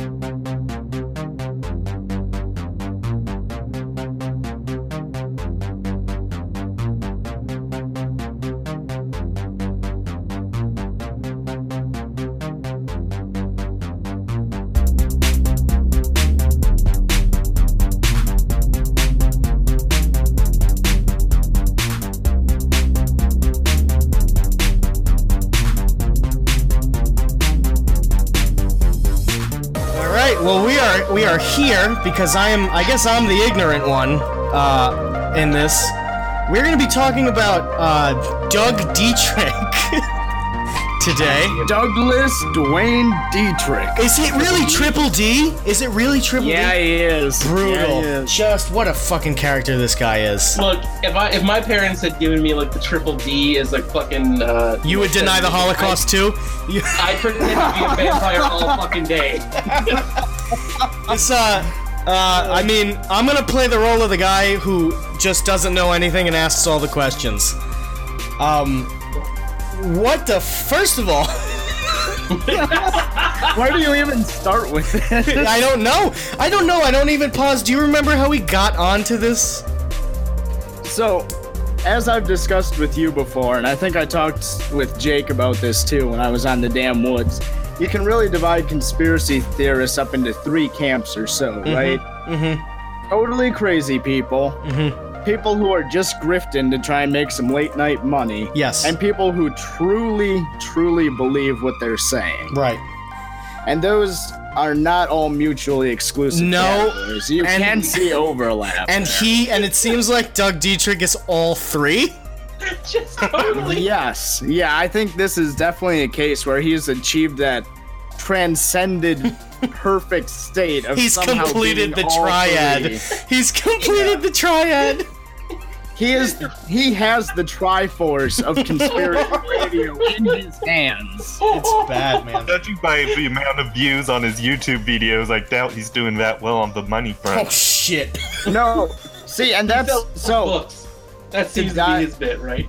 All are we are here because I am. I guess I'm the ignorant one uh, in this. We're going to be talking about uh, Doug Dietrich today. Douglas Dwayne Dietrich. Is it really Triple D? Is it really Triple Yeah, D? he is. Brutal. Yeah, he is. Just what a fucking character this guy is. Look, if I if my parents had given me like the triple D as like fucking uh You would deny the Holocaust too? You, I, I pretend to be a vampire all fucking day. this, uh, uh, I mean, I'm gonna play the role of the guy who just doesn't know anything and asks all the questions. Um, what the? First of all, Where do you even start with it? I don't know. I don't know. I don't even pause. Do you remember how we got onto this? so, as I've discussed with you before, and I think I talked with Jake about this too when I was on the damn woods, you can really divide conspiracy theorists up into three camps or so, right? Mm-hmm. Totally crazy people, Mm-hmm. people who are just grifting to try and make some late night money, Yes. and people who truly, truly believe what they're saying. right. And those are not all mutually exclusive. No, categories. you and- can see overlap. And he and it seems like Doug Dietrich is all three. Just totally. yes, yeah, I think this is definitely a case where he's achieved that transcended perfect state of He's somehow completed the being all triad. three. He's completed the triad. He is he has the Triforce of conspiracy radio in his hands. It's bad, man. Judging by the amount of views on his YouTube videos, I doubt he's doing that well on the money front. Oh shit. No, see, and that's so. Books. That seems to die- be his bit, right?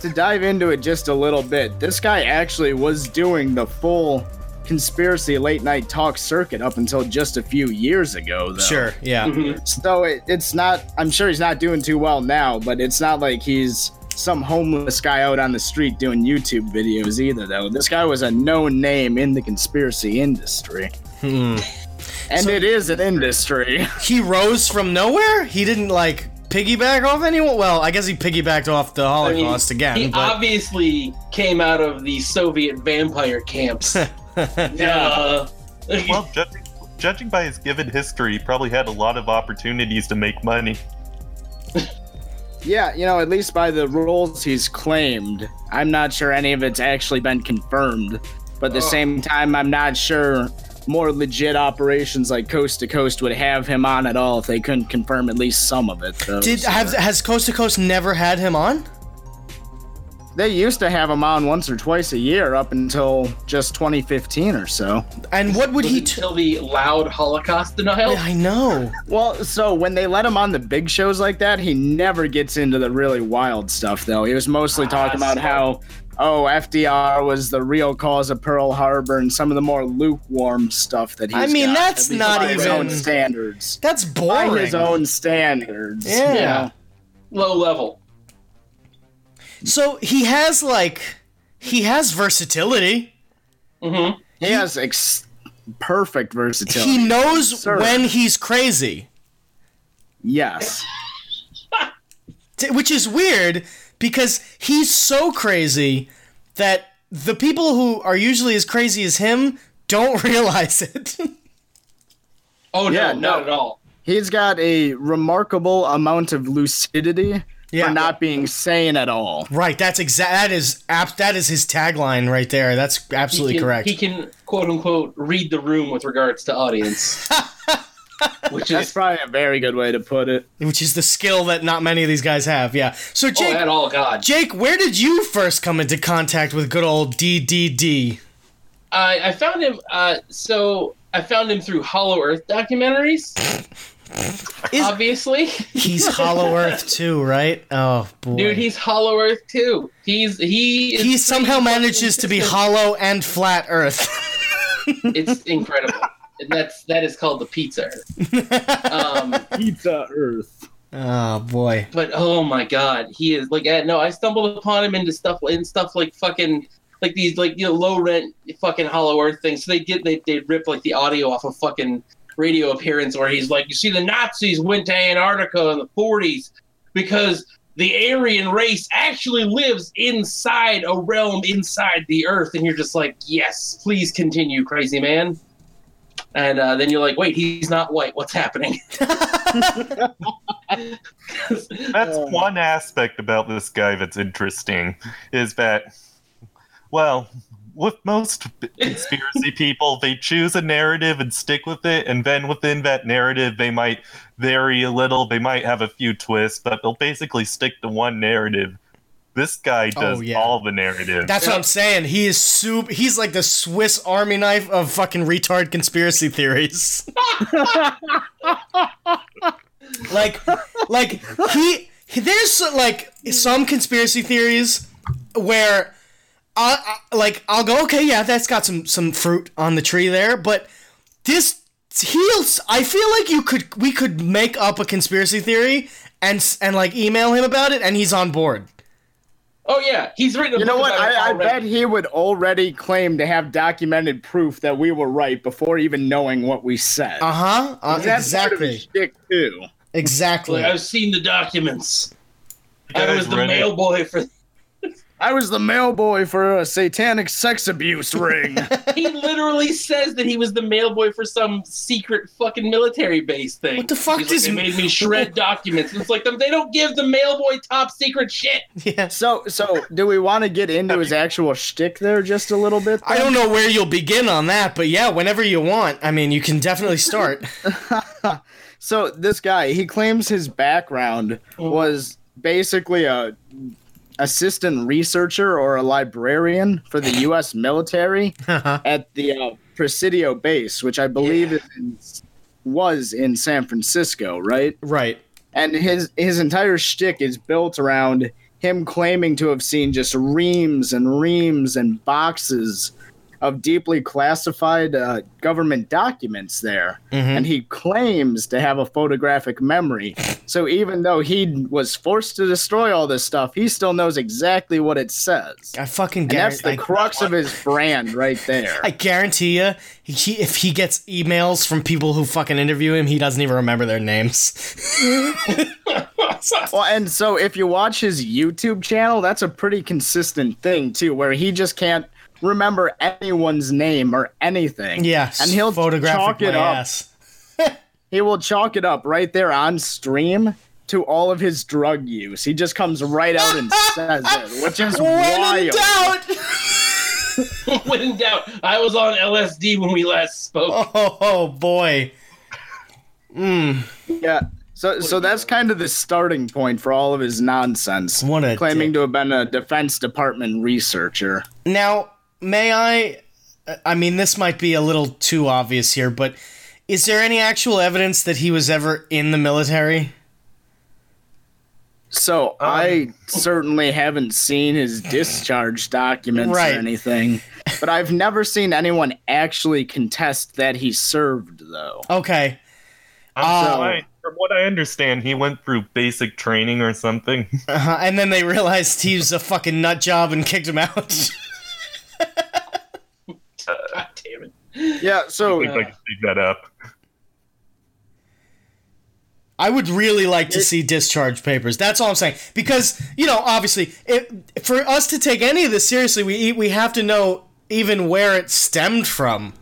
to dive into it just a little bit, this guy actually was doing the full conspiracy late night talk circuit up until just a few years ago, though. Sure. Yeah. Mhm. So it, it's not, I'm sure he's not doing too well now, but it's not like he's some homeless guy out on the street doing YouTube videos either, though. This guy was a known name in the conspiracy industry. Hmm. And So- it is an industry. He rose from nowhere. He didn't like piggyback off anyone. Well, I guess he piggybacked off the I mean, Holocaust again. He but obviously came out of the Soviet vampire camps. yeah. Well, judging, judging by his given history, he probably had a lot of opportunities to make money. Yeah, you know, at least by the rules he's claimed, I'm not sure any of it's actually been confirmed. But at the Oh. same time, I'm not sure more legit operations like Coast to Coast would have him on at all if they couldn't confirm at least some of it. Though. Did So- has Coast to Coast never had him on? They used to have him on once or twice a year up until just 2015 or so. And what would Was he? tell T- the loud Holocaust denial? I know. Well, so when they let him on the big shows like that, he never gets into the really wild stuff, though. He was mostly Ah, talking about smart. how, oh, FDR was the real cause of Pearl Harbor and some of the more lukewarm stuff that he's I mean, got, that's not by his own even- standards. That's By boring. his own standards. Yeah. you know? Low level. So he has like he has versatility. hmm He has ex- perfect versatility. He knows Sir. when he's crazy, yes. Which is weird because he's so crazy that the people who are usually as crazy as him don't realize it. Oh Yeah, no, no. not at all. He's got a remarkable amount of lucidity Yeah. for not being sane at all. right, that's exact. That is ap- That is his tagline right there. That's absolutely he can, correct. He can quote unquote read the room with regards to audience, which That's is probably a very good way to put it. which is the skill that not many of these guys have. Yeah. So oh, Jake, at all God. Jake, where did you first come into contact with good old DDD? I I found him. Uh, so I found him through Hollow Earth documentaries. Is- obviously, He's Hollow Earth too, right? Oh boy. dude, he's Hollow Earth too. He's he. Is he somehow manages to be hollow and flat Earth. It's incredible. and that's that is called the pizza. Earth. Um, Pizza Earth. oh boy. but oh my god, he is like no. I stumbled upon him into stuff in stuff like fucking like these like you know low rent fucking Hollow Earth things. So they get they they rip like the audio off of fucking radio appearance where he's like, you see, the Nazis went to Antarctica in the 40s because the Aryan race actually lives inside a realm inside the Earth, and you're just like, yes, please continue, crazy man. And uh, then you're like, wait, he's not white. What's happening? That's Um, one aspect about this guy that's interesting is that, well, with most conspiracy people, they choose a narrative and stick with it, and then within that narrative, they might vary a little, they might have a few twists, but they'll basically stick to one narrative. This guy oh, does Oh, yeah. all the narrative. That's what I'm saying. He is soup. He's like the Swiss Army knife of fucking retard conspiracy theories. like, like he, he- There's like some conspiracy theories where, I, I like I'll go okay yeah that's got some some fruit on the tree there, but this heals. I feel like you could we could make up a conspiracy theory and and like email him about it and he's on board. oh yeah, he's written. A You know what? I, I bet he would already claim to have documented proof that we were right before even knowing what we said. Uh huh. Uh, That's part of exactly. his shtick too. Exactly. Like, I've seen the documents. You I was the read it? mail boy for. I was the mailboy for a satanic sex abuse ring. He literally says that he was the mailboy for some secret fucking military base thing. What the fuck He's does- like, they made me shred documents? It's like they don't give the mailboy top secret shit. Yeah. so, so do we want to get into his actual shtick there just a little bit? I don't know where you'll begin on that, but yeah, whenever you want. I mean, you can definitely start. So this guy, he claims his background mm. was basically a assistant researcher or a librarian for the U.S. military at the uh, Presidio base, which I believe is in, was in San Francisco, right? right. And his his entire shtick is built around him claiming to have seen just reams and reams and boxes of deeply classified uh, government documents there. And he claims to have a photographic memory. So even though he was forced to destroy all this stuff, he still knows exactly what it says. I fucking And that's guarantee. the crux of his brand right there. I guarantee you, he- if he gets emails from people who fucking interview him, he doesn't even remember their names. Well, and so if you watch his YouTube channel, that's a pretty consistent thing too, where he just can't remember anyone's name or anything. Yes. and he'll photographic chalk it up. ass. He will chalk it up right there on stream to all of his drug use. He just comes right out and says it, which is When in wild. doubt. when in doubt, I was on LSD when we last spoke. Oh, oh boy. Mm. Yeah. So, so that's kind of the starting point for all of his nonsense. What a claiming dick. to have been a Defense Department researcher. Now, may I? I mean, this might be a little too obvious here, but is there any actual evidence that he was ever in the military? So Um, I certainly haven't seen his discharge documents Right. or anything, but I've never seen anyone actually contest that he served, though. Okay. Um, Oh. so I- from what I understand, he went through basic training or something. Uh-huh. And then they realized he was a fucking nut job and kicked him out. God damn it. Yeah. So I think I can dig that up. I would really like to see discharge papers. That's all I'm saying. Because you know, obviously, it, for us to take any of this seriously, we we have to know even where it stemmed from.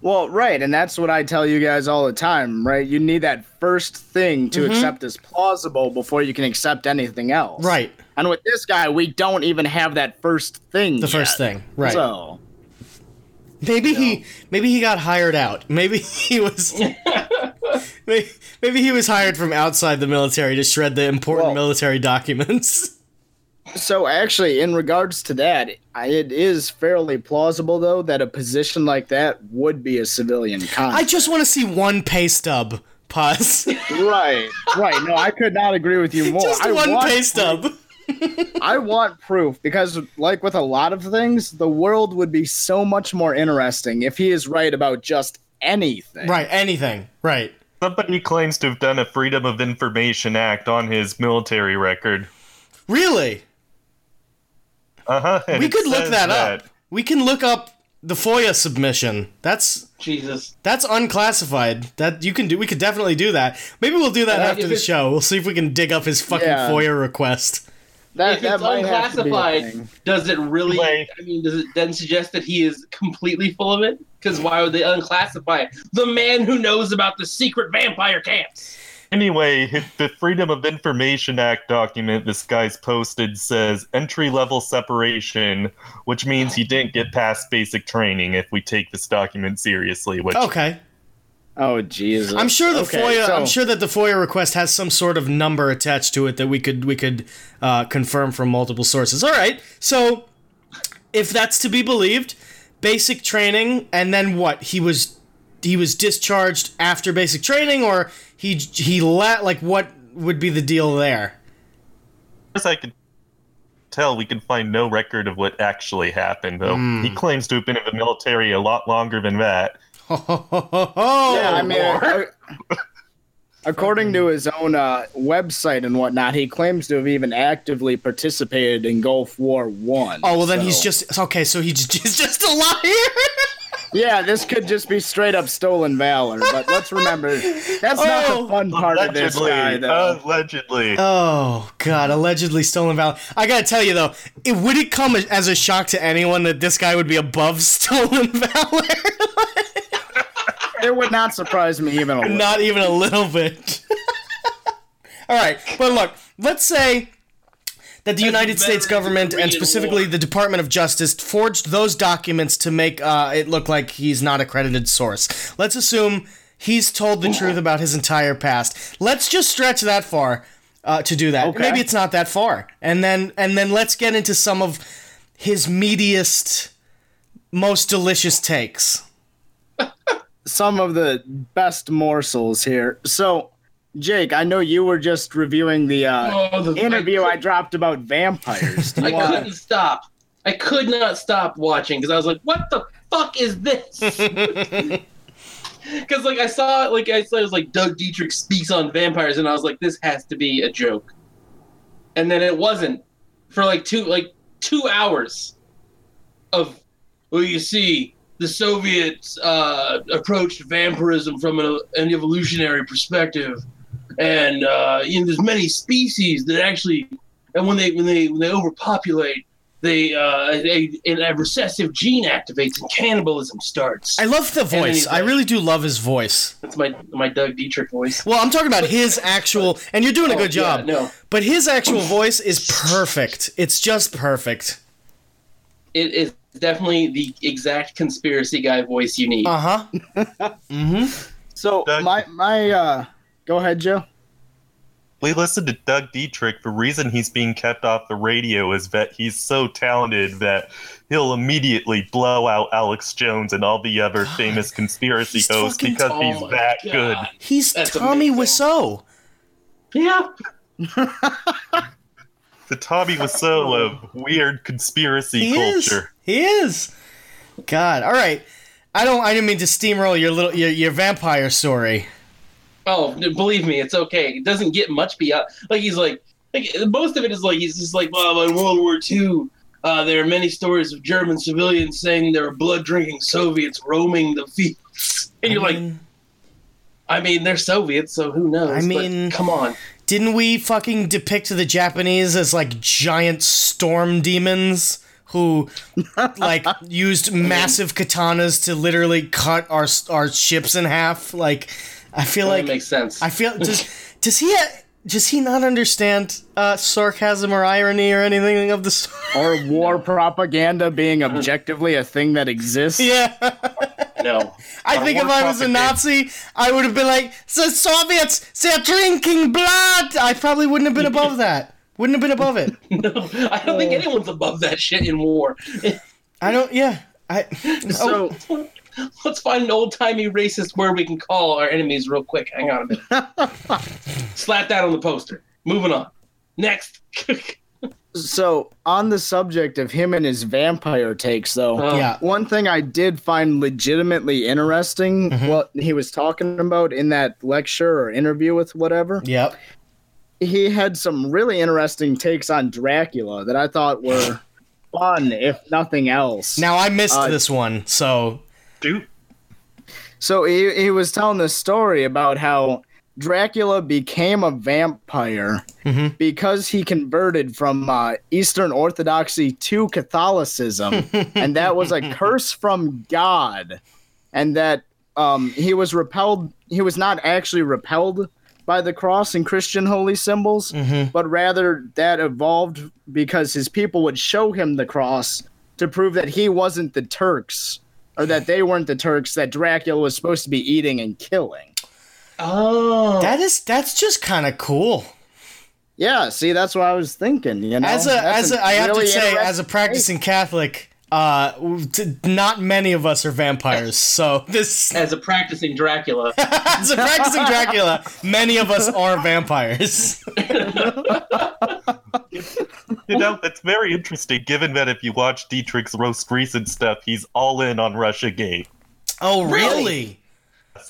Well, right, and that's what I tell you guys all the time, right? You need that first thing to Mm-hmm. accept as plausible before you can accept anything else. Right. And with this guy, we don't even have that first thing. The first thing. Right. So, Maybe he maybe he got hired out. Maybe he was maybe, maybe he was hired from outside the military to shred the important Well- military documents. so actually, in regards to that, I- it is fairly plausible though that a position like that would be a civilian cop. I just want to see one pay stub. Pause. right, right. No, I could not agree with you more. just I one pay stub. I want proof because, like with a lot of things, the world would be so much more interesting if he is right about just anything. Right, anything. Right. Somebody claims to have done a Freedom of Information Act on his military record. Really? Uh huh. we could look that, up. We can look up the FOIA submission. That's Jesus. that's unclassified. That you can do. We could definitely do that. Maybe we'll do that Uh, after the show. We'll see if we can dig up his fucking Yeah. FOIA request. That, if that it's might have to be a unclassified, does it really? Anyway. I mean, does it then suggest that he is completely full of it? Because why would they unclassify it? the man who knows about the secret vampire camps? Anyway, the Freedom of Information Act document this guy's posted says entry level separation, which means he didn't get past basic training if we take this document seriously, which Okay. Oh Jesus! I'm sure the Okay, FOIA. so- I'm sure that the FOIA request has some sort of number attached to it that we could we could uh, confirm from multiple sources. All right. So, if that's to be believed, basic training, and then what? He was he was discharged after basic training, or he he let like what would be the deal there? as I can tell, we can find no record of what actually happened, though. He claims to have been in the military a lot longer than that. Oh, Yeah, I mean, Lord. uh, according to his own uh, website and whatnot, he claims to have even actively participated in Gulf War One. oh well, then he's just okay. So he's he's just a liar. yeah. This could just be straight up stolen valor, but let's remember that's not Oh. the fun part of this guy, though. allegedly. Oh God! Allegedly stolen valor. I gotta tell you though, it would it come as a shock to anyone that this guy would be above stolen valor? It would not surprise me even a little. Not even a little bit. All right, but look, let's say that the United States government and specifically War. the Department of Justice forged those documents to make uh, it look like he's not a credited source. Let's assume he's told the truth about his entire past. Let's just stretch that far uh, to do that. Okay. Maybe it's not that far, and then and then let's get into some of his meatiest, most delicious takes. Some of the best morsels here. So, Jake, I know you were just reviewing the uh, Oh, the interview I, I dropped about vampires. I wanna- couldn't stop. I could not stop watching because I was like, "What the fuck is this?" Because like I saw, it, like I saw, it was like Doug Dietrich speaks on vampires, and I was like, "This has to be a joke." And then it wasn't for like two, like two hours of. Well, you see, the Soviets uh, approached vampirism from an, an evolutionary perspective, and uh, you know, there's many species that actually, and when they when they when they overpopulate, they uh, a, a recessive gene activates and cannibalism starts. I love the voice. I really do love his voice. That's my my Doug Dietrich voice. Well, I'm talking about his actual, and you're doing a Oh, good yeah, job. no. But his actual voice is perfect. It's just perfect. It is definitely the exact conspiracy guy voice you need. Uh huh. mm-hmm. so Doug- my my uh, go ahead, Joe. We listen to Doug Dietrich. The reason he's being kept off the radio is that he's so talented that he'll immediately blow out Alex Jones and all the other famous conspiracy He's hosts because Oh he's my that God. good. He's That's Tommy amazing. Wiseau. Yeah. The Tommy Wiseau of weird conspiracy He is. culture. He is. God. All right. I don't. I didn't mean to steamroll your little your, your vampire story. Oh, believe me, it's okay. It doesn't get much beyond. Like he's like, like most of it is like he's just like, well, in World War II, uh, there are many stories of German civilians saying there were blood drinking Soviets roaming the fields, and you're I like, I mean, they're Soviets, so who knows? I But mean- come on. Didn't we fucking depict the Japanese as like giant storm demons? Who, like, used massive katanas to literally cut our our ships in half? Like, I feel that like makes sense. I feel does does he does he not understand uh, sarcasm or irony or anything of the sort? Or war propaganda being objectively a thing that exists. Yeah, no. I Our think if I was a propaganda- Nazi, I would have been like the Soviets. They're drinking blood. I probably wouldn't have been above that. Wouldn't have been above it. No, I don't think anyone's above that shit in war. I don't. Yeah. I. Oh. So Let's find an old timey racist word we can call our enemies real quick. Hang on a minute. Slap that on the poster. Moving on. Next. So, on the subject of him and his vampire takes, though, Uh, yeah. one thing I did find legitimately interesting, Mhm. what he was talking about in that lecture or interview with whatever, Yep. he had some really interesting takes on Dracula that I thought were fun, if nothing else. Now I missed Uh, this one, so Dude, So he, he was telling this story about how Dracula became a vampire Mhm. because he converted from uh, Eastern Orthodoxy to Catholicism, and that was a curse from God, and that um, he was repelled. He was not actually repelled by the cross and Christian holy symbols, Mhm. but rather that evolved because his people would show him the cross to prove that he wasn't the Turks or that they weren't the Turks that Dracula was supposed to be eating and killing. Oh. that is that's just kind of cool. Yeah, see, that's what I was thinking. You know, As a That's as a, I have to say, as a practicing Catholic, uh, t- not many of us are vampires. So this, as a practicing Dracula. as a practicing Dracula, many of us are vampires. you know, it's very interesting given that if you watch Dietrich's most recent stuff, he's all in on Russia Gate. Oh, really?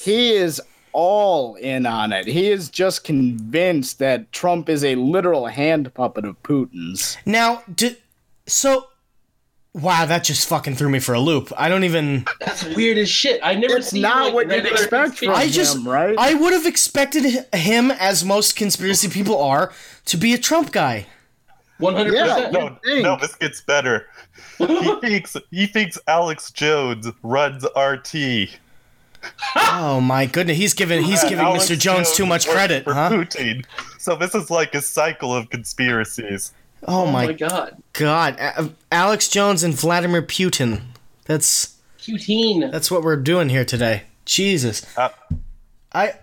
He is all in on it. He is just convinced that Trump is a literal hand puppet of Putin's. Now, do, so, wow, that just fucking threw me for a loop. I don't even. That's weird as shit. I never It's seen not like, what you'd expect from I just, him, right? I would have expected him, as most conspiracy people are, to be a Trump guy. One hundred percent. No, no, this gets better. He thinks he thinks Alex Jones runs RT. Oh my goodness, he's giving he's giving Alex Mr. Jones too much credit, huh? Putin. So this is like a cycle of conspiracies. Oh Oh my my god. god, A- Alex Jones and Vladimir Putin. That's Poutine. that's what we're doing here today. Jesus, Uh, I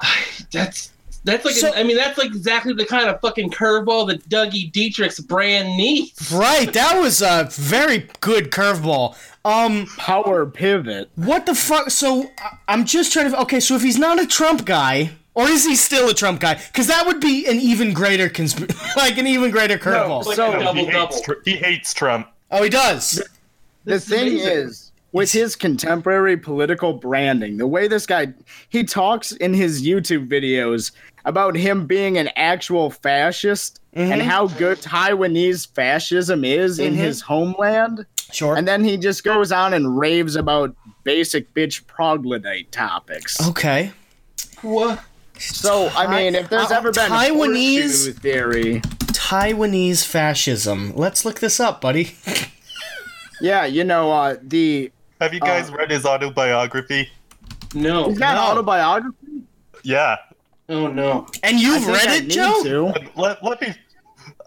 That's that's like So- I mean that's like exactly the kind of fucking curveball that Dougie Dietrich's brand needs. right. That was a very good curveball. Um, Power pivot. what the fuck? So I- I'm just trying to. Okay, so if he's not a Trump guy, or is he still a Trump guy? Because that would be an even greater consp- like an even greater curveball. like So- a he, double hates, double. Tr- he hates Trump. oh, he does. The This is thing amazing. is, with his contemporary political branding, the way this guy he talks in his YouTube videos about him being an actual fascist and how good Taiwanese fascism is in Mhm. his homeland. Sure. And then he just goes on and raves about basic bitch troglodyte topics. okay. What? So, I mean, if there's Uh, ever been Taiwanese- theory, Taiwanese fascism. Let's look this up, buddy. yeah, you know, uh, the Have you guys read his autobiography? No. he's got No. autobiography. Yeah. Oh no. And you've read it, need Joe? to. Let, let me.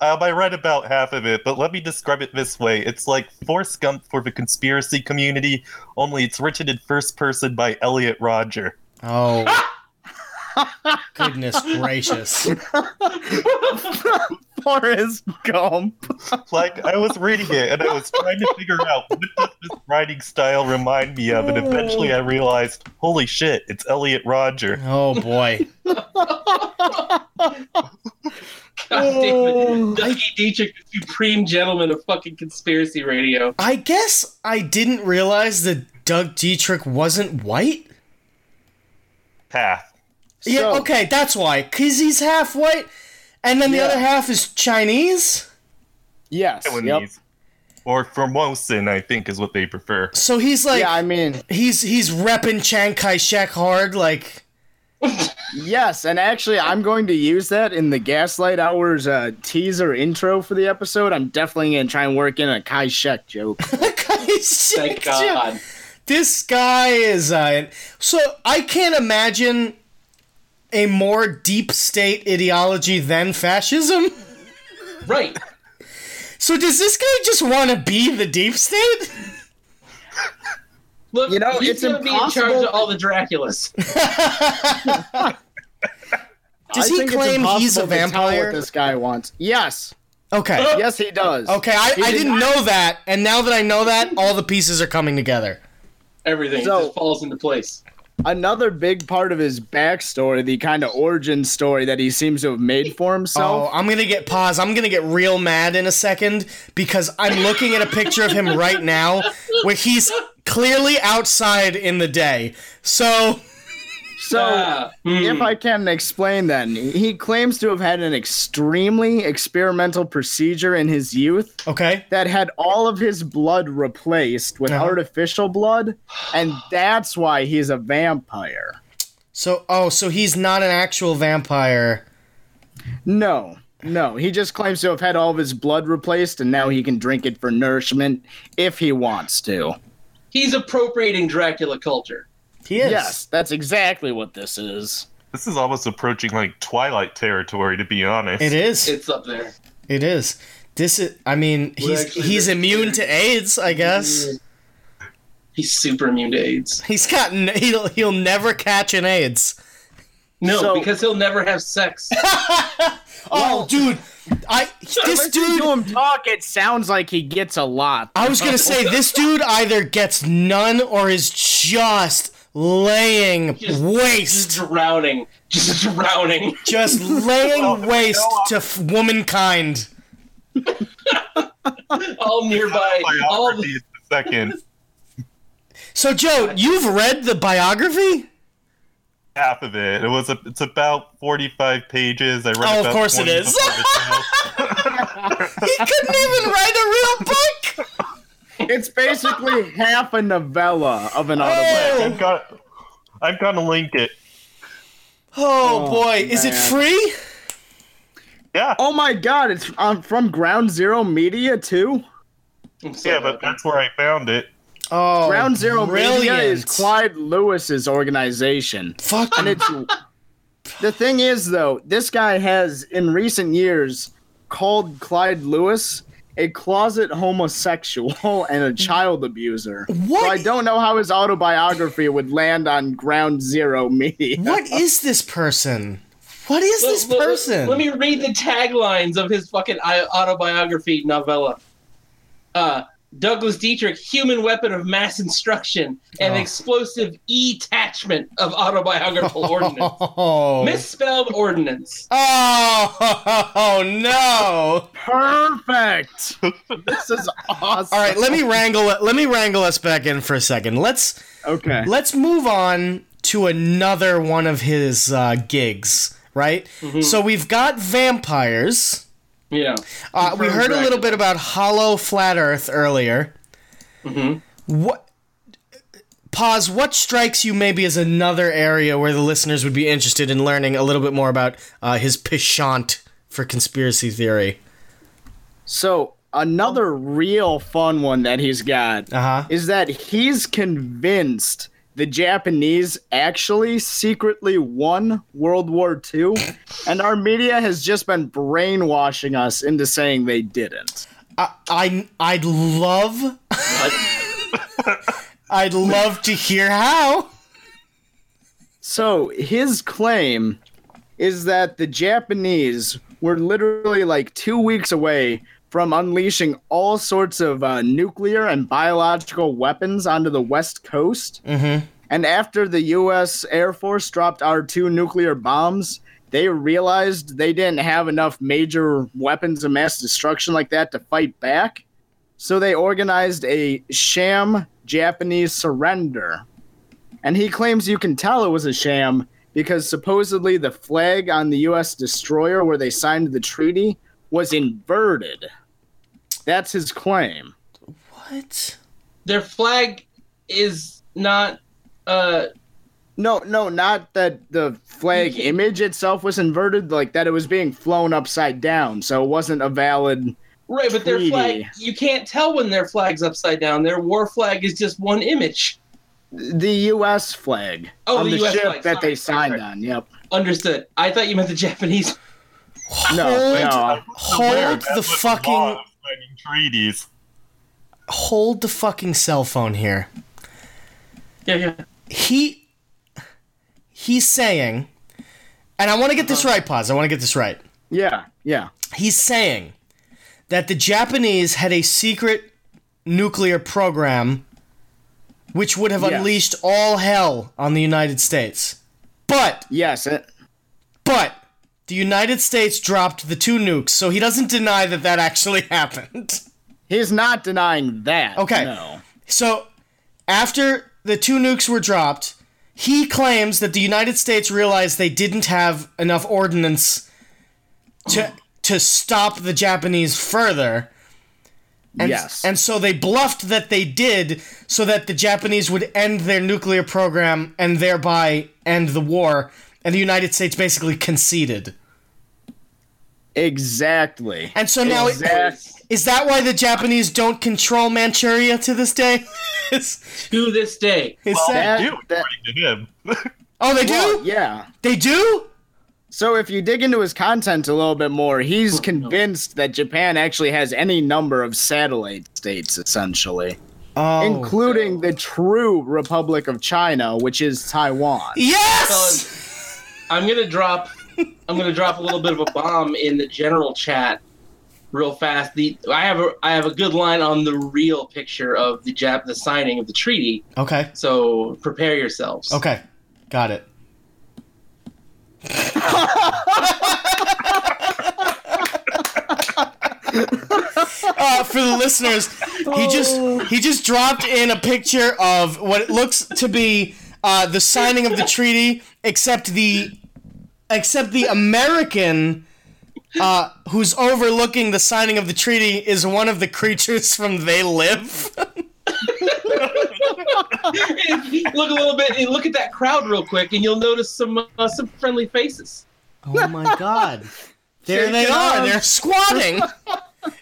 Um, I read about half of it, but let me describe it this way. It's like Forrest Gump for the conspiracy community, only it's written in first person by Elliot Rodger. Oh. Goodness gracious. Forrest Gump. Like, I was reading it and I was trying to figure out what does this writing style remind me of, and eventually I realized, holy shit, it's Elliot Rodger. Oh boy. God damn it. Oh, Dougie Dietrich, the supreme gentleman of fucking conspiracy radio. I guess I didn't realize that Doug Dietrich wasn't white. Path. Yeah, So- okay, that's why. Cause he's half white, and then the Yeah. other half is Chinese. Yes. Yep. Taiwanese. Or Formosan, I think, is what they prefer. So he's like, yeah, I mean, he's he's repping Chiang Kai Shek hard. Like, yes, and actually, I'm going to use that in the Gaslight Hours uh, teaser intro for the episode. I'm definitely going to try and work in a Kai Shek joke. Kai Thank Shek. God. This guy is uh, so I can't imagine a more deep state ideology than fascism. Right. So does this guy just want to be the deep state? Look, You know, he's it's gonna be in charge of all the Draculas. Does I he claim he's a impossible to tell vampire? What this guy wants? Yes, Okay. yes, he does. Okay, I, I did didn't not- know that, and now that I know that, all the pieces are coming together. Everything So- just falls into place. Another big part of his backstory, the kind of origin story that he seems to have made for himself. Oh. I'm gonna get pause. I'm gonna get real mad in a second because I'm looking at a picture of him right now where he's clearly outside in the day. So So, hmm. if I can explain then, he claims to have had an extremely experimental procedure in his youth okay, that had all of his blood replaced with Uh-huh. artificial blood, and that's why he's a vampire. so oh, so he's not an actual vampire. No, no, he just claims to have had all of his blood replaced, and now he can drink it for nourishment if he wants to. he's appropriating Dracula culture. He is. Yes, that's exactly what this is. This is almost approaching like Twilight territory, to be honest. it is. It's up there. It is. This is. I mean, he's actually he's very immune to AIDS. I guess He's super immune to AIDS. he's got. He'll he'll never catch an AIDS. No, So- because he'll never have sex. Oh, dude, I this dude. to him talk, it sounds like he gets a lot. I was gonna say this dude either gets none or is just laying Just- waste, Just drowning. Just drowning. just laying waste to f- womankind. All nearby. All the second So, Joe, you've read the biography? half of it. It was a, it's about forty-five pages. I read. Oh, of course it is. 20 is. before this He couldn't even write a real book. It's basically half a novella of an Oh. autobiography. I've got. I've got to link it. Oh, Oh, boy, is it man. free? Yeah, Oh my god, it's um, from Ground Zero Media too. I'm sorry yeah, but about that's where I found it. Oh, Ground Zero Media is brilliant. Clyde Lewis's organization. Fuck. And it's the thing is though, this guy has in recent years called Clyde Lewis a closet homosexual and a child abuser. What? So I don't know how his autobiography would land on Ground Zero Media. What is this person? What is this Let- let- person? Let me read the taglines of his fucking autobiography novella. Uh, Douglas Dietrich, human weapon of mass instruction and Oh. explosive e-attachment of autobiographical ordnance. Oh. Misspelled ordinance. Oh, no. Perfect. this is awesome. All right, let me wrangle let me wrangle us back in for a second. Let's Okay. let's move on to another one of his uh, gigs, right? So we've got vampires. Yeah. Uh, we Confirmed heard a little bit about Hollow Flat Earth earlier. Mhm. What? Pause. What strikes you maybe as another area where the listeners would be interested in learning a little bit more about uh, his penchant for conspiracy theory? So another real fun one that he's got Uh huh. is that he's convinced the Japanese actually secretly won World War II, and our media has just been brainwashing us into saying they didn't. I, I I'd love I'd love to hear how. So his claim is that the Japanese were literally like two weeks away from unleashing all sorts of uh, nuclear and biological weapons onto the West Coast. Mm-hmm. And after the U.S. Air Force dropped our two nuclear bombs, they realized they didn't have enough major weapons of mass destruction like that to fight back. So they organized a sham Japanese surrender. And he claims you can tell it was a sham because supposedly the flag on the U.S. destroyer where they signed the treaty was inverted. That's his claim. What? Their flag is not. Uh, No, no, not that the flag image itself was inverted, like that it was being flown upside down, so it wasn't a valid. right, but their Treaty. flag. You can't tell when their flag's upside down. Their war flag is just one image. The U.S. flag Oh, on the the, US ship flag, that sorry, they signed sorry. on. Yep. Understood. I thought you meant the Japanese. No, hold, no. Aware, hold the fucking of signing treaties. hold the fucking cell phone here. Yeah, yeah. He he's saying, and I want to get this uh-huh. right, pause. I want to get this right. Yeah, yeah. He's saying that the Japanese had a secret nuclear program which would have Yes. unleashed all hell on the United States. But Yes, it, but the United States dropped the two nukes, so he doesn't deny that that actually happened. he's not denying that. Okay. No. So, after the two nukes were dropped, he claims that the United States realized they didn't have enough ordnance to to stop the Japanese further. And, yes. And so they bluffed that they did so that the Japanese would end their nuclear program and thereby end the war. And the United States basically conceded. exactly. And so now, Exact- is that why the Japanese don't control Manchuria to this day? To this day. is Well, that, they do, that- according to him. oh, they do? Well, yeah. They do? So if you dig into his content a little bit more, he's oh, convinced that Japan actually has any number of satellite states, essentially, Oh. including the true Republic of China, which is Taiwan. yes! I'm gonna drop. I'm gonna drop a little bit of a bomb in the general chat, real fast. The I have a I have a good line on the real picture of the Jap the signing of the treaty. Okay. So prepare yourselves. Okay. Got it. uh, for the listeners, he just he just dropped in a picture of what it looks to be uh, the signing of the treaty, except the except the American uh, who's overlooking the signing of the treaty is one of the creatures from They Live. look a little bit. and Look at that crowd real quick, and you'll notice some uh, some friendly faces. Oh my god. There Jake they are. us. They're squatting.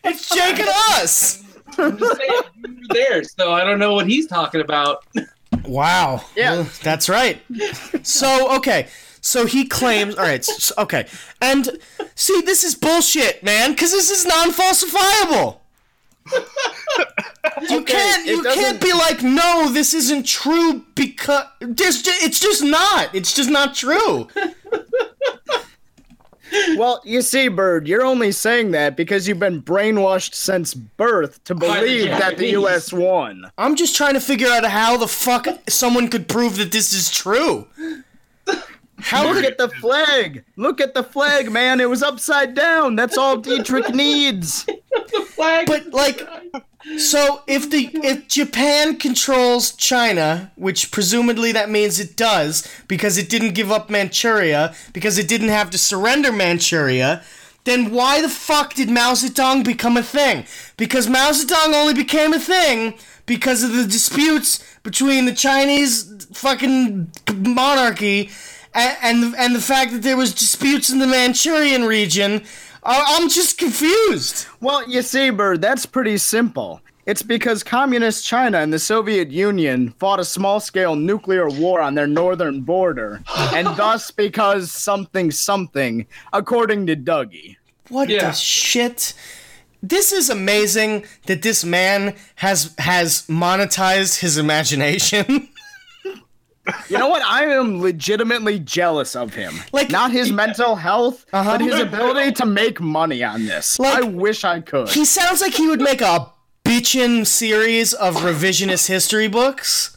it's Jake and us. I'm just saying, you were there, so I don't know what he's talking about. Wow. Yeah. That's right. So, okay. So he claims, all right, s okay. And see, this is bullshit, man, cuz this is non-falsifiable. You can't you can't be like, "No, this isn't true because there's it's just not. It's just not true." Well, you see, Bird, you're only saying that because you've been brainwashed since birth to By the believe that the U.S. won. I'm just trying to figure out how the fuck someone could prove that this is true. How Look at the flag. Look at the flag, man. It was upside down. That's all Dietrich needs. The flag. But like, so if the if Japan controls China, which presumably that means it does because it didn't give up Manchuria because it didn't have to surrender Manchuria, then why the fuck did Mao Zedong become a thing? Because Mao Zedong only became a thing because of the disputes between the Chinese fucking monarchy and and the, and the fact that there was disputes in the Manchurian region. I- I'm just confused. Well, you see, Bird, that's pretty simple. It's because Communist China and the Soviet Union fought a small scale nuclear war on their northern border, and thus because something something, according to Dougie. What Yeah. the shit? This is amazing that this man has has monetized his imagination. You know what? I am legitimately jealous of him. Like- not his mental health, Uh-huh. but his ability to make money on this. Like- I wish I could. he sounds like he would make a bitchin' series of revisionist history books.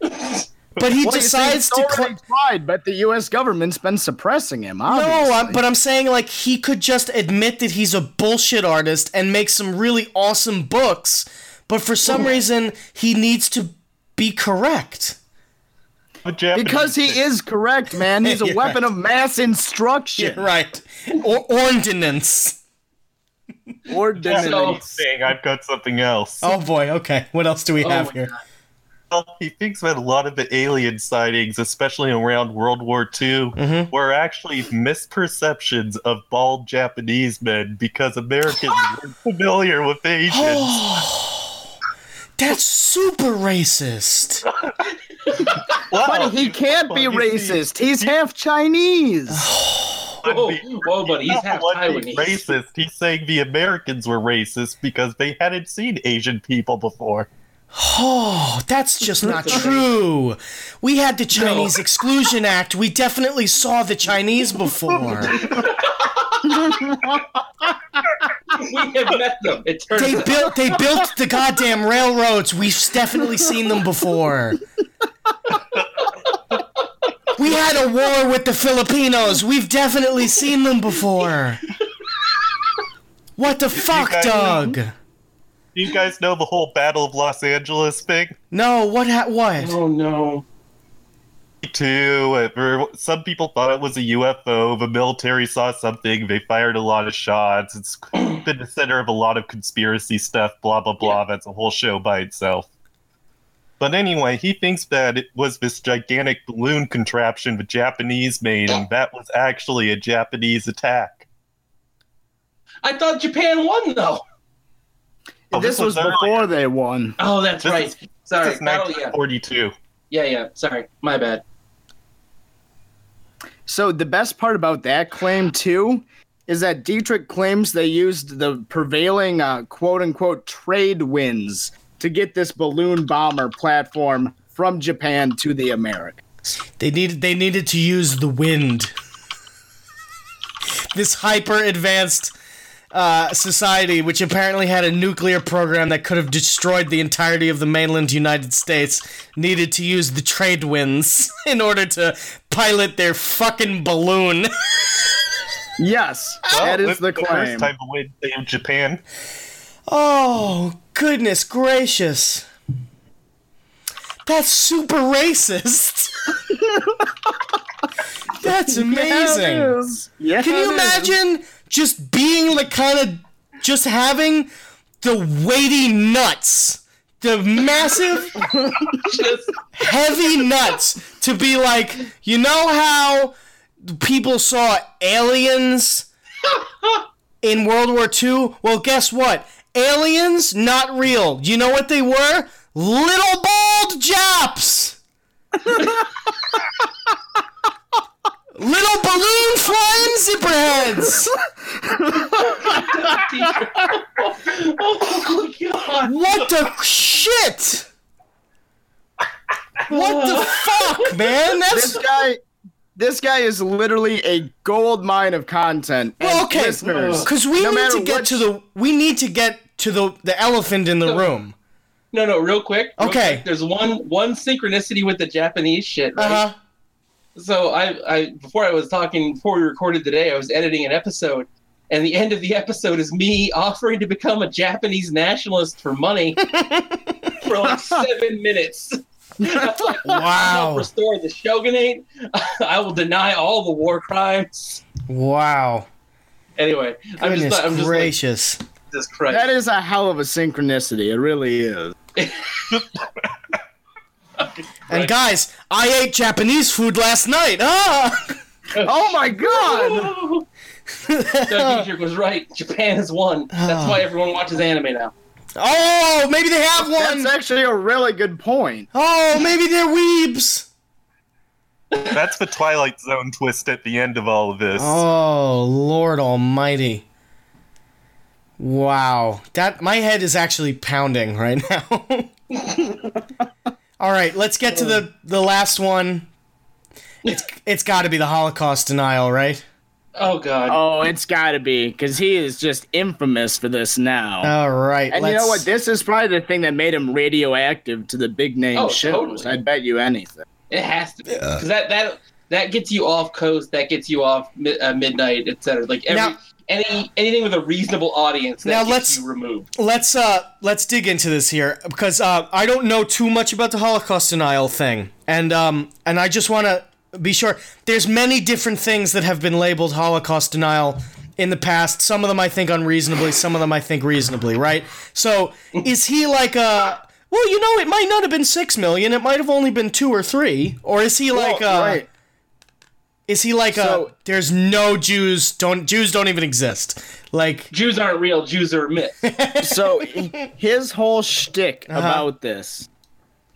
But he Well, decides to cl- tried, but the U.S. government's been suppressing him. No, I'm, but I'm saying like he could just admit that he's a bullshit artist and make some really awesome books, but for some reason he needs to be correct. The Japanese because he is correct, man. He's a You're weapon right. of mass instruction. Right. Or ordinance. Ordinance. saying I've got something else. Oh boy, okay. What else do we Oh have my here? God. Well, he thinks that a lot of the alien sightings, especially around World War II, Mhm. were actually misperceptions of bald Japanese men because Americans weren't familiar with Asians. That's super racist. Wow. But he can't be Well, you see- racist. He's half Chinese. I Whoa, mean, whoa, buddy, he's half the one Taiwanese. racist. He's saying the Americans were racist because they hadn't seen Asian people before. Oh, that's just not true. We had the Chinese No. Exclusion Act. We definitely saw the Chinese before. we have met them. It turns They out. built they built the goddamn railroads. We've definitely seen them before. We had a war with the Filipinos. We've definitely seen them before. What the fuck, guys- Doug? Do you guys know the whole Battle of Los Angeles thing? No, what ha- what? Oh no. Too. Some people thought it was a UFO. The military saw something. They fired a lot of shots. It's been the center of a lot of conspiracy stuff. Blah blah blah. That's a whole show by itself. But anyway, he thinks that it was this gigantic balloon contraption the Japanese made, and that was actually a Japanese attack. I thought Japan won though. Oh, this this was was earlier. before they won. Oh, that's This right. is- Sorry. This is Battle, yeah. 1942. Yeah, yeah. Sorry. My bad. So the best part about that claim too is that Dietrich claims they used the prevailing uh, quote unquote trade winds to get this balloon bomber platform from Japan to the Americas. They needed they needed to use the wind. This hyper advanced uh, society, which apparently had a nuclear program that could have destroyed the entirety of the mainland United States, needed to use the trade winds in order to pilot their fucking balloon. Yes, Well, that is this the First claim. time the win saved Japan. Oh, goodness gracious. That's super racist. That's amazing. Yeah, it is. Yeah, Can you it is. Just being like kind of just having the weighty nuts, the massive Just heavy nuts to be like, you know how people saw aliens in World War II? Well, guess what? Aliens, not real. You know what they were? Little bald Japs! Little balloon flying zipperheads! oh my god. What the shit? What the fuck, man? That's This guy, this guy is literally a gold mine of content. And well, okay. Because we no need to get to the we need to get to the the elephant in the room. No, no, real quick. real Okay. quick, There's one one synchronicity with the Japanese shit, right? Uh huh. So I, I before I was talking before we recorded today, I was editing an episode, and the end of the episode is me offering to become a Japanese nationalist for money for like seven minutes. I'll Wow. restore the shogunate. I will deny all the war crimes. Wow. Anyway, I'm Goodness just, I'm just like, gracious. Jesus that is a hell of a synchronicity. It really is. and guys, I ate Japanese food last night. Ah. Oh my god! Doug Dietrich was right. Japan has won. That's why everyone watches anime now. Oh, maybe they have one. That's actually a really good point. Oh, maybe they're weebs. That's the Twilight Zone twist at the end of all of this. Oh, Lord Almighty. Wow. That my head is actually pounding right now. All right, let's get to the the last one. It's it's got to be the Holocaust denial, right? Oh God. Oh, it's gotta be, because he is just infamous for this now. All right. and let's, you know what? This is probably the thing that made him radioactive to the big name Oh, shows. totally. I bet you anything. It has to be because that that that gets you off coast. That gets you off mi- uh, midnight, etc. Like every Now- any anything with a reasonable audience that Now let's- you removed. let's uh let's dig into this here because uh I don't know too much about the Holocaust denial thing, and um and I just want to be sure. There's many different things that have been labeled Holocaust denial in the past. Some of them I think unreasonably, some of them I think reasonably. Right? So is he like a well, you know, it might not have been six million. It might have only been two or three. Or is he like Well, uh, right. Is he like So- a there's no Jews don't Jews don't even exist. Like Jews aren't real. Jews are a myth. So his whole shtick Uh-huh. about this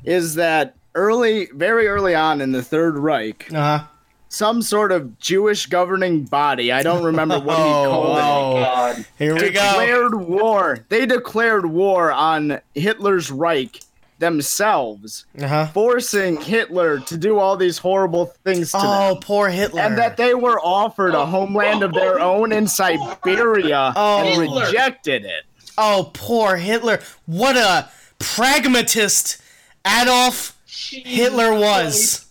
is that early, very early on in the Third Reich, uh some sort of Jewish governing body, I don't remember what he called it, oh, God. here we go. declared war. They declared war on Hitler's Reich themselves Uh-huh. forcing Hitler to do all these horrible things to Oh, them. poor Hitler. And that they were offered a homeland of their own in Siberia Oh. and Hitler. rejected it. oh, poor Hitler. What a pragmatist Adolf Hitler was.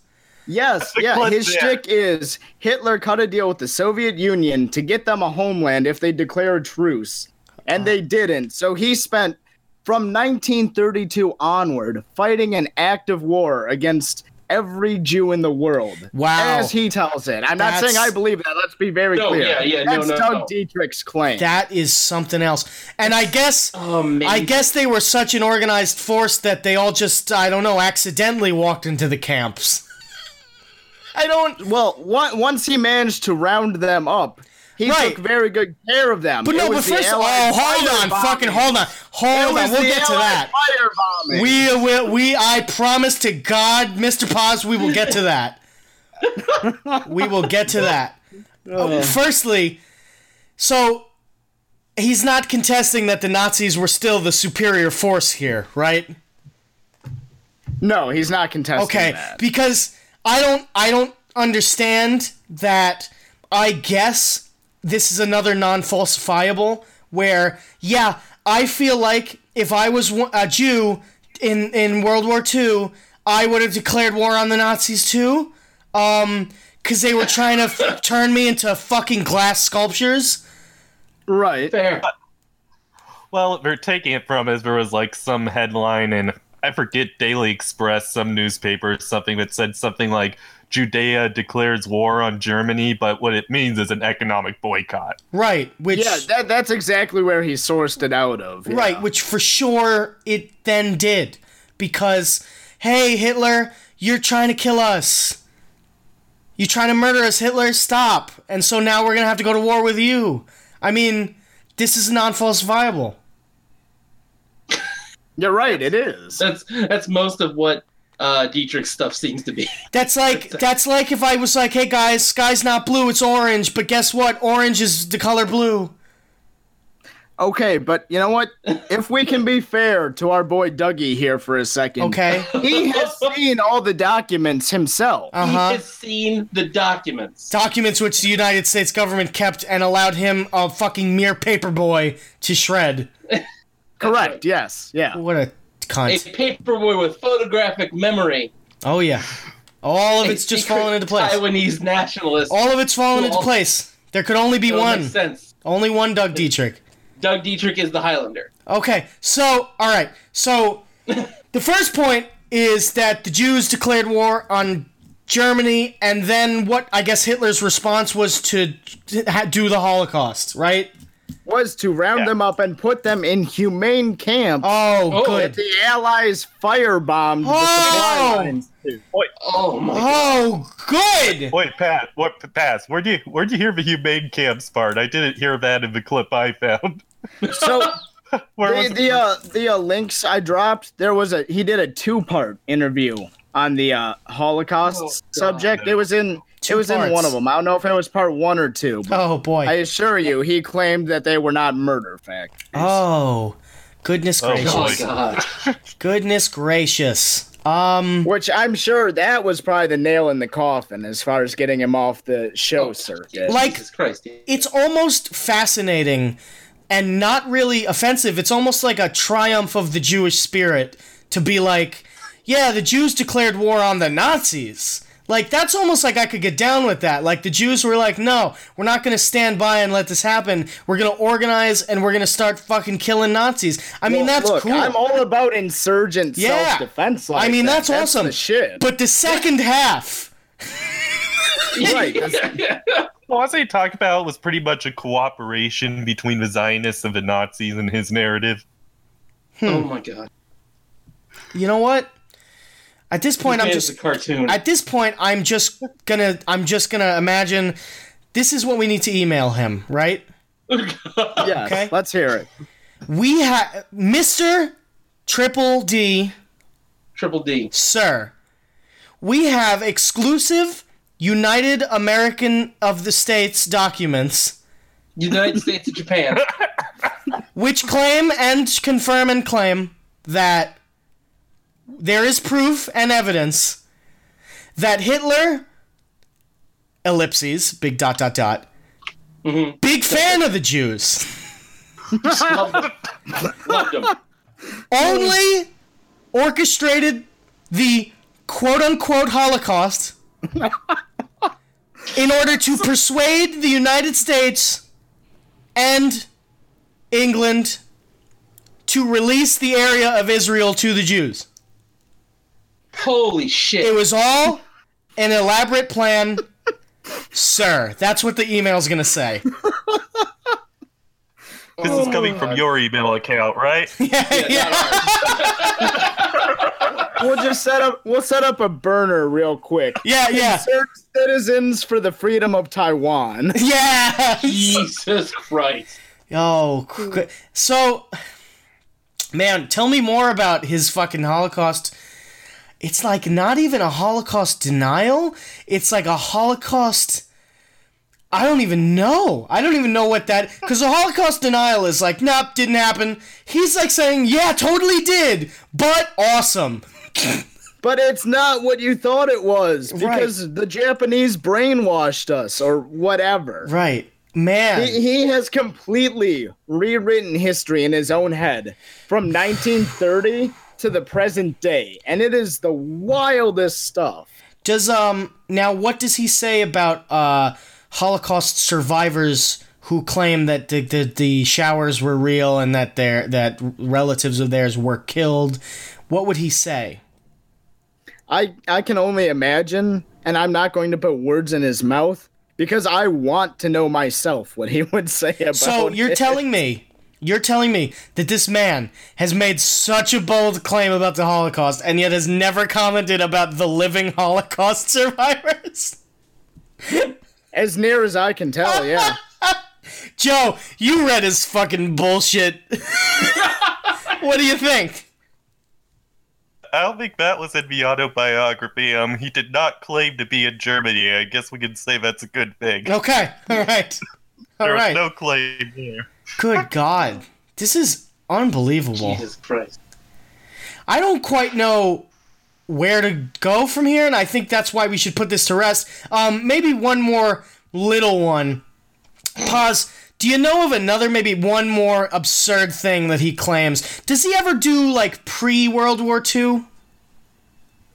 Yes, yeah. His there. shtick is Hitler cut a deal with the Soviet Union to get them a homeland if they declare a truce, and they didn't. So he spent from 1932 onward fighting an active war against every Jew in the world. Wow. As he tells it. I'm not saying I believe that. Let's be very No, clear. yeah, yeah, That's no, Doug no. Dietrich's claim. That is something else. And I guess Oh. I guess they were such an organized force that they all just I don't know accidentally walked into the camps. I don't well, once he managed to round them up, he Right. took very good care of them. But It no, but first oh, Allied hold on, fucking hold on. Hold on, we'll get to that. We will we I promise to God, Mr. Paz, we will get to that. we will get to that. Oh, firstly, so he's not contesting that the Nazis were still the superior force here, right? No, he's not contesting Okay, that. because I don't I don't understand that I guess this is another non-falsifiable where yeah, I feel like if I was a Jew in in World War II, I would have declared war on the Nazis too. Um cuz they were trying to f- turn me into fucking glass sculptures. right. fair. Well, they're taking it from as there was like some headline in I forget Daily Express, some newspaper, something that said something like Judea declares war on Germany, but what it means is an economic boycott. Right, which Yeah, that, that's exactly where he sourced it out of. yeah. Right, which for sure it then did. Because, hey, Hitler, you're trying to kill us. You're trying to murder us, Hitler? Stop. And so now we're going to have to go to war with you. I mean, this is non falsifiable. You're right, it is. That's that's most of what uh, Dietrich's stuff seems to be. That's like that's like if I was like, "Hey guys, sky's not blue, it's orange." But guess what? Orange is the color blue. Okay, but you know what? if we can be fair to our boy Dougie here for a second. Okay. He has seen all the documents himself. Uh-huh. He has seen the documents. Documents which the United States government kept and allowed him, a fucking mere paperboy, to shred. Correct, yes. Yeah. What a A paperboy with photographic memory. Oh yeah. All of it's A just falling into place. Taiwanese nationalist. All of it's falling into place. There could only be one. sense. Only one Doug Dietrich. Doug Dietrich is the Highlander. Okay, so all right. So the first point is that the Jews declared war on Germany, and then what? I guess Hitler's response was to ha- do the Holocaust, right? Was to round Yeah. them up and put them in humane camps. Oh, Oh, good. The Allies firebombed the Oh! supply lines. too. Wait, Oh my Oh, good. wait, Pat, what, Pass? Where'd you where'd you hear the humane camps part? I didn't hear that in the clip I found. So Where the was the uh, the uh, links I dropped, there was a he did a two part interview on the uh, Holocaust Oh, God. subject. It was in Two it was parts. in one of them. I don't know if it was part one or two, Oh boy. I assure you, he claimed that they were not murder factories. oh, goodness Oh, gracious. Oh my god. Goodness gracious. Um. Which I'm sure that was probably the nail in the coffin as far as getting him off the show circuit. Like- Jesus Christ. it's almost fascinating and not really offensive. It's almost like a triumph of the Jewish spirit to be like, yeah, the Jews declared war on the Nazis. Like, that's almost like I could get down with that. Like, the Jews were like, no, we're not going to stand by and let this happen. We're going to organize and we're going to start fucking killing Nazis. I mean, Well, that's look, cool. I'm all about insurgent Yeah. self-defense. Like I mean, that. that's awesome. the shit. but the second half. right, that's- Well, what he talked about was pretty much a cooperation between the Zionists and the Nazis in his narrative. Hmm. oh my god. You know what? At this point, I'm just a cartoon. at this point i'm just gonna i'm just gonna imagine this is what we need to email him right yes, Okay. let's hear it. we have mr triple d Triple D. sir we have exclusive united american of the states documents United States of Japan. which claim and confirm and claim that there is proof and evidence that Hitler, ellipses, big dot dot dot, Mhm. big fan of the Jews, Loved him. Loved him. only orchestrated the quote unquote Holocaust in order to persuade the United States and England to release the area of Israel to the Jews. Holy shit. It was all an elaborate plan, sir. That's what the email's gonna say. This is coming from your email account, right? yeah, Yeah, yeah. We'll just set up. We'll set up a burner real quick. yeah, yeah, Insert Citizens for the freedom of Taiwan. yeah. Jesus Christ. Oh, so, man, tell me more about his fucking Holocaust. It's like not even a Holocaust denial. It's like a Holocaust. I don't even know. I don't even know what that. Because a Holocaust denial is like, nope, didn't happen. He's like saying, yeah, totally did, but awesome. But it's not what you thought it was because the Japanese brainwashed us or whatever. Right. Man. He, he has completely rewritten history in his own head from 1930 to the present day, and it is the wildest stuff. Does um now what does he say about uh Holocaust survivors who claim that the, the, the showers were real and that their that relatives of theirs were killed? What would he say? I I can only imagine, and I'm not going to put words in his mouth because I want to know myself what he would say about. So you're it. telling me you're telling me that this man has made such a bold claim about the Holocaust and yet has never commented about the living Holocaust survivors? as near as I can tell, yeah. Joe, you read his fucking bullshit. what do you think? I don't think that was in the autobiography. Um, he did not claim to be in Germany. I guess we can say that's a good thing. Okay, all right. All there was no claim there. Good God. This is unbelievable. Jesus Christ. I don't quite know where to go from here, and I think that's why we should put this to rest. Um, maybe one more little one. Pause. Do you know of another, maybe one more absurd thing that he claims? Does he ever do, like, pre World War II?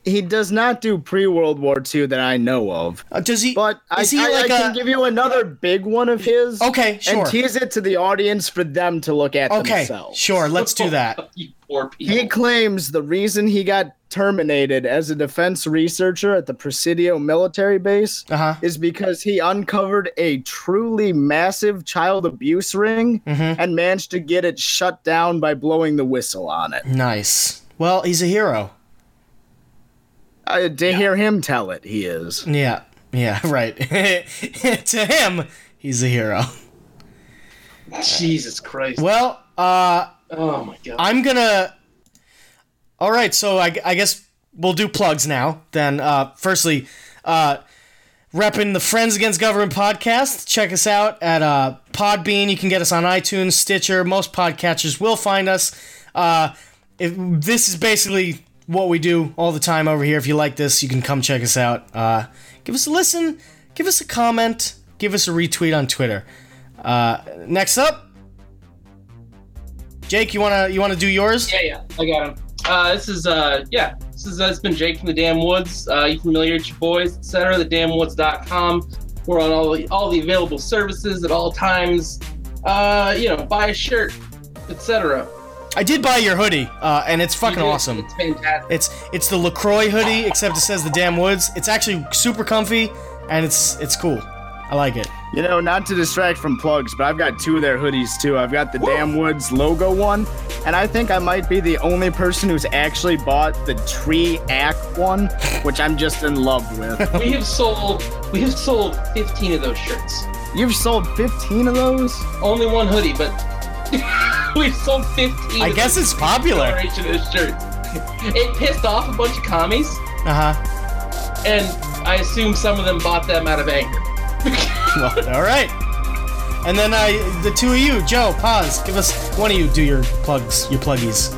He does not do pre World War II that I know of. Uh, does he? But I, he I, like I a. can give you another big one of his. Okay, sure. And tease it to the audience for them to look at okay, themselves. sure, let's do that. You poor people. He claims the reason he got terminated as a defense researcher at the Presidio military base Uh huh. is because he uncovered a truly massive child abuse ring Mhm. and managed to get it shut down by blowing the whistle on it. Nice. Well, he's a hero. Uh, to hear him tell it, he is. Yeah, yeah, right. to him, he's a hero. Jesus Christ. Well, uh, Oh my god. I'm gonna. All right, so I, I guess we'll do plugs now. Then, uh, firstly, uh, repping the Friends Against Government podcast. Check us out at uh, Podbean. You can get us on iTunes, Stitcher. Most podcatchers will find us. Uh, if, this is basically what we do all the time over here. If you like this, you can come check us out. Uh, give us a listen. Give us a comment. Give us a retweet on Twitter. Uh, next up, Jake, you wanna you wanna do yours? Yeah, yeah, I got him. Uh, this is uh, yeah, this is uh, it's been Jake from the Damn Woods. Uh, you familiar with your boys, etc. TheDamnWoods.com. We're on all the all the available services at all times. Uh, you know, buy a shirt, etc. I did buy your hoodie, uh, and it's fucking awesome. It's fantastic. It's it's the Lacroix hoodie, except it says the Damn Woods. It's actually super comfy, and it's it's cool. I like it. You know, not to distract from plugs, but I've got two of their hoodies too. I've got the Damn Woods logo one, and I think I might be the only person who's actually bought the Tree Ack one, which I'm just in love with. we have sold we have sold 15 of those shirts. You've sold 15 of those? Only one hoodie, but we've sold 15. I guess it's popular. generation of shirts. It pissed off a bunch of commies, Uh huh. and I assume some of them bought them out of anger. Well, all right. And then uh, the two of you, Joe, pause. Give us one of you do your plugs, your pluggies.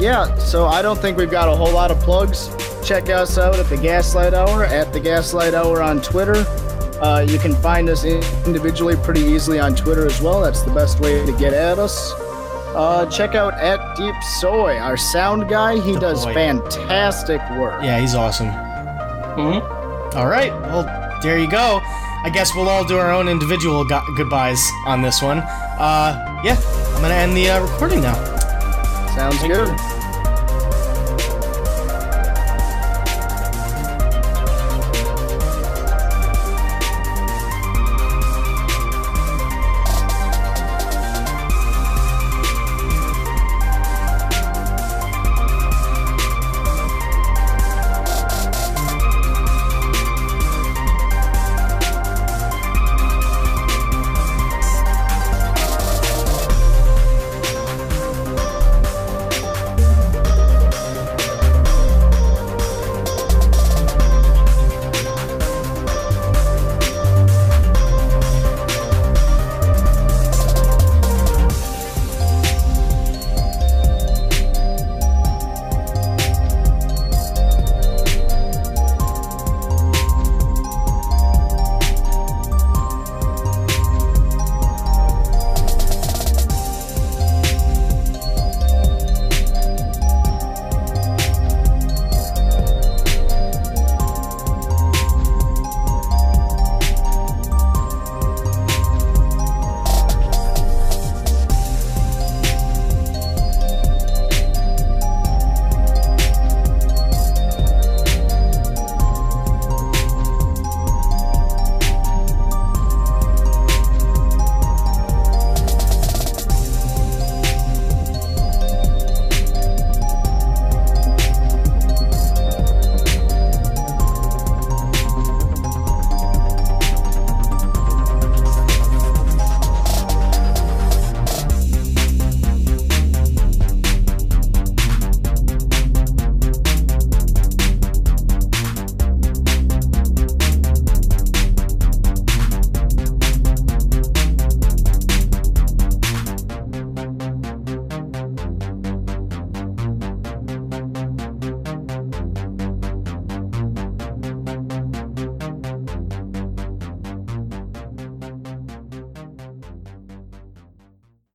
yeah, so I don't think we've got a whole lot of plugs. Check us out at the Gaslight Hour at the Gaslight Hour on Twitter. Uh, you can find us individually pretty easily on Twitter as well. That's the best way to get at us. Uh, check out at Deep Soy, our sound guy. He The does boy. fantastic work. Yeah, he's awesome. Mhm. All right. Well, there you go. I guess we'll all do our own individual go- goodbyes on this one. Uh, yeah, I'm gonna end the uh, recording now. Sounds Thank good. you.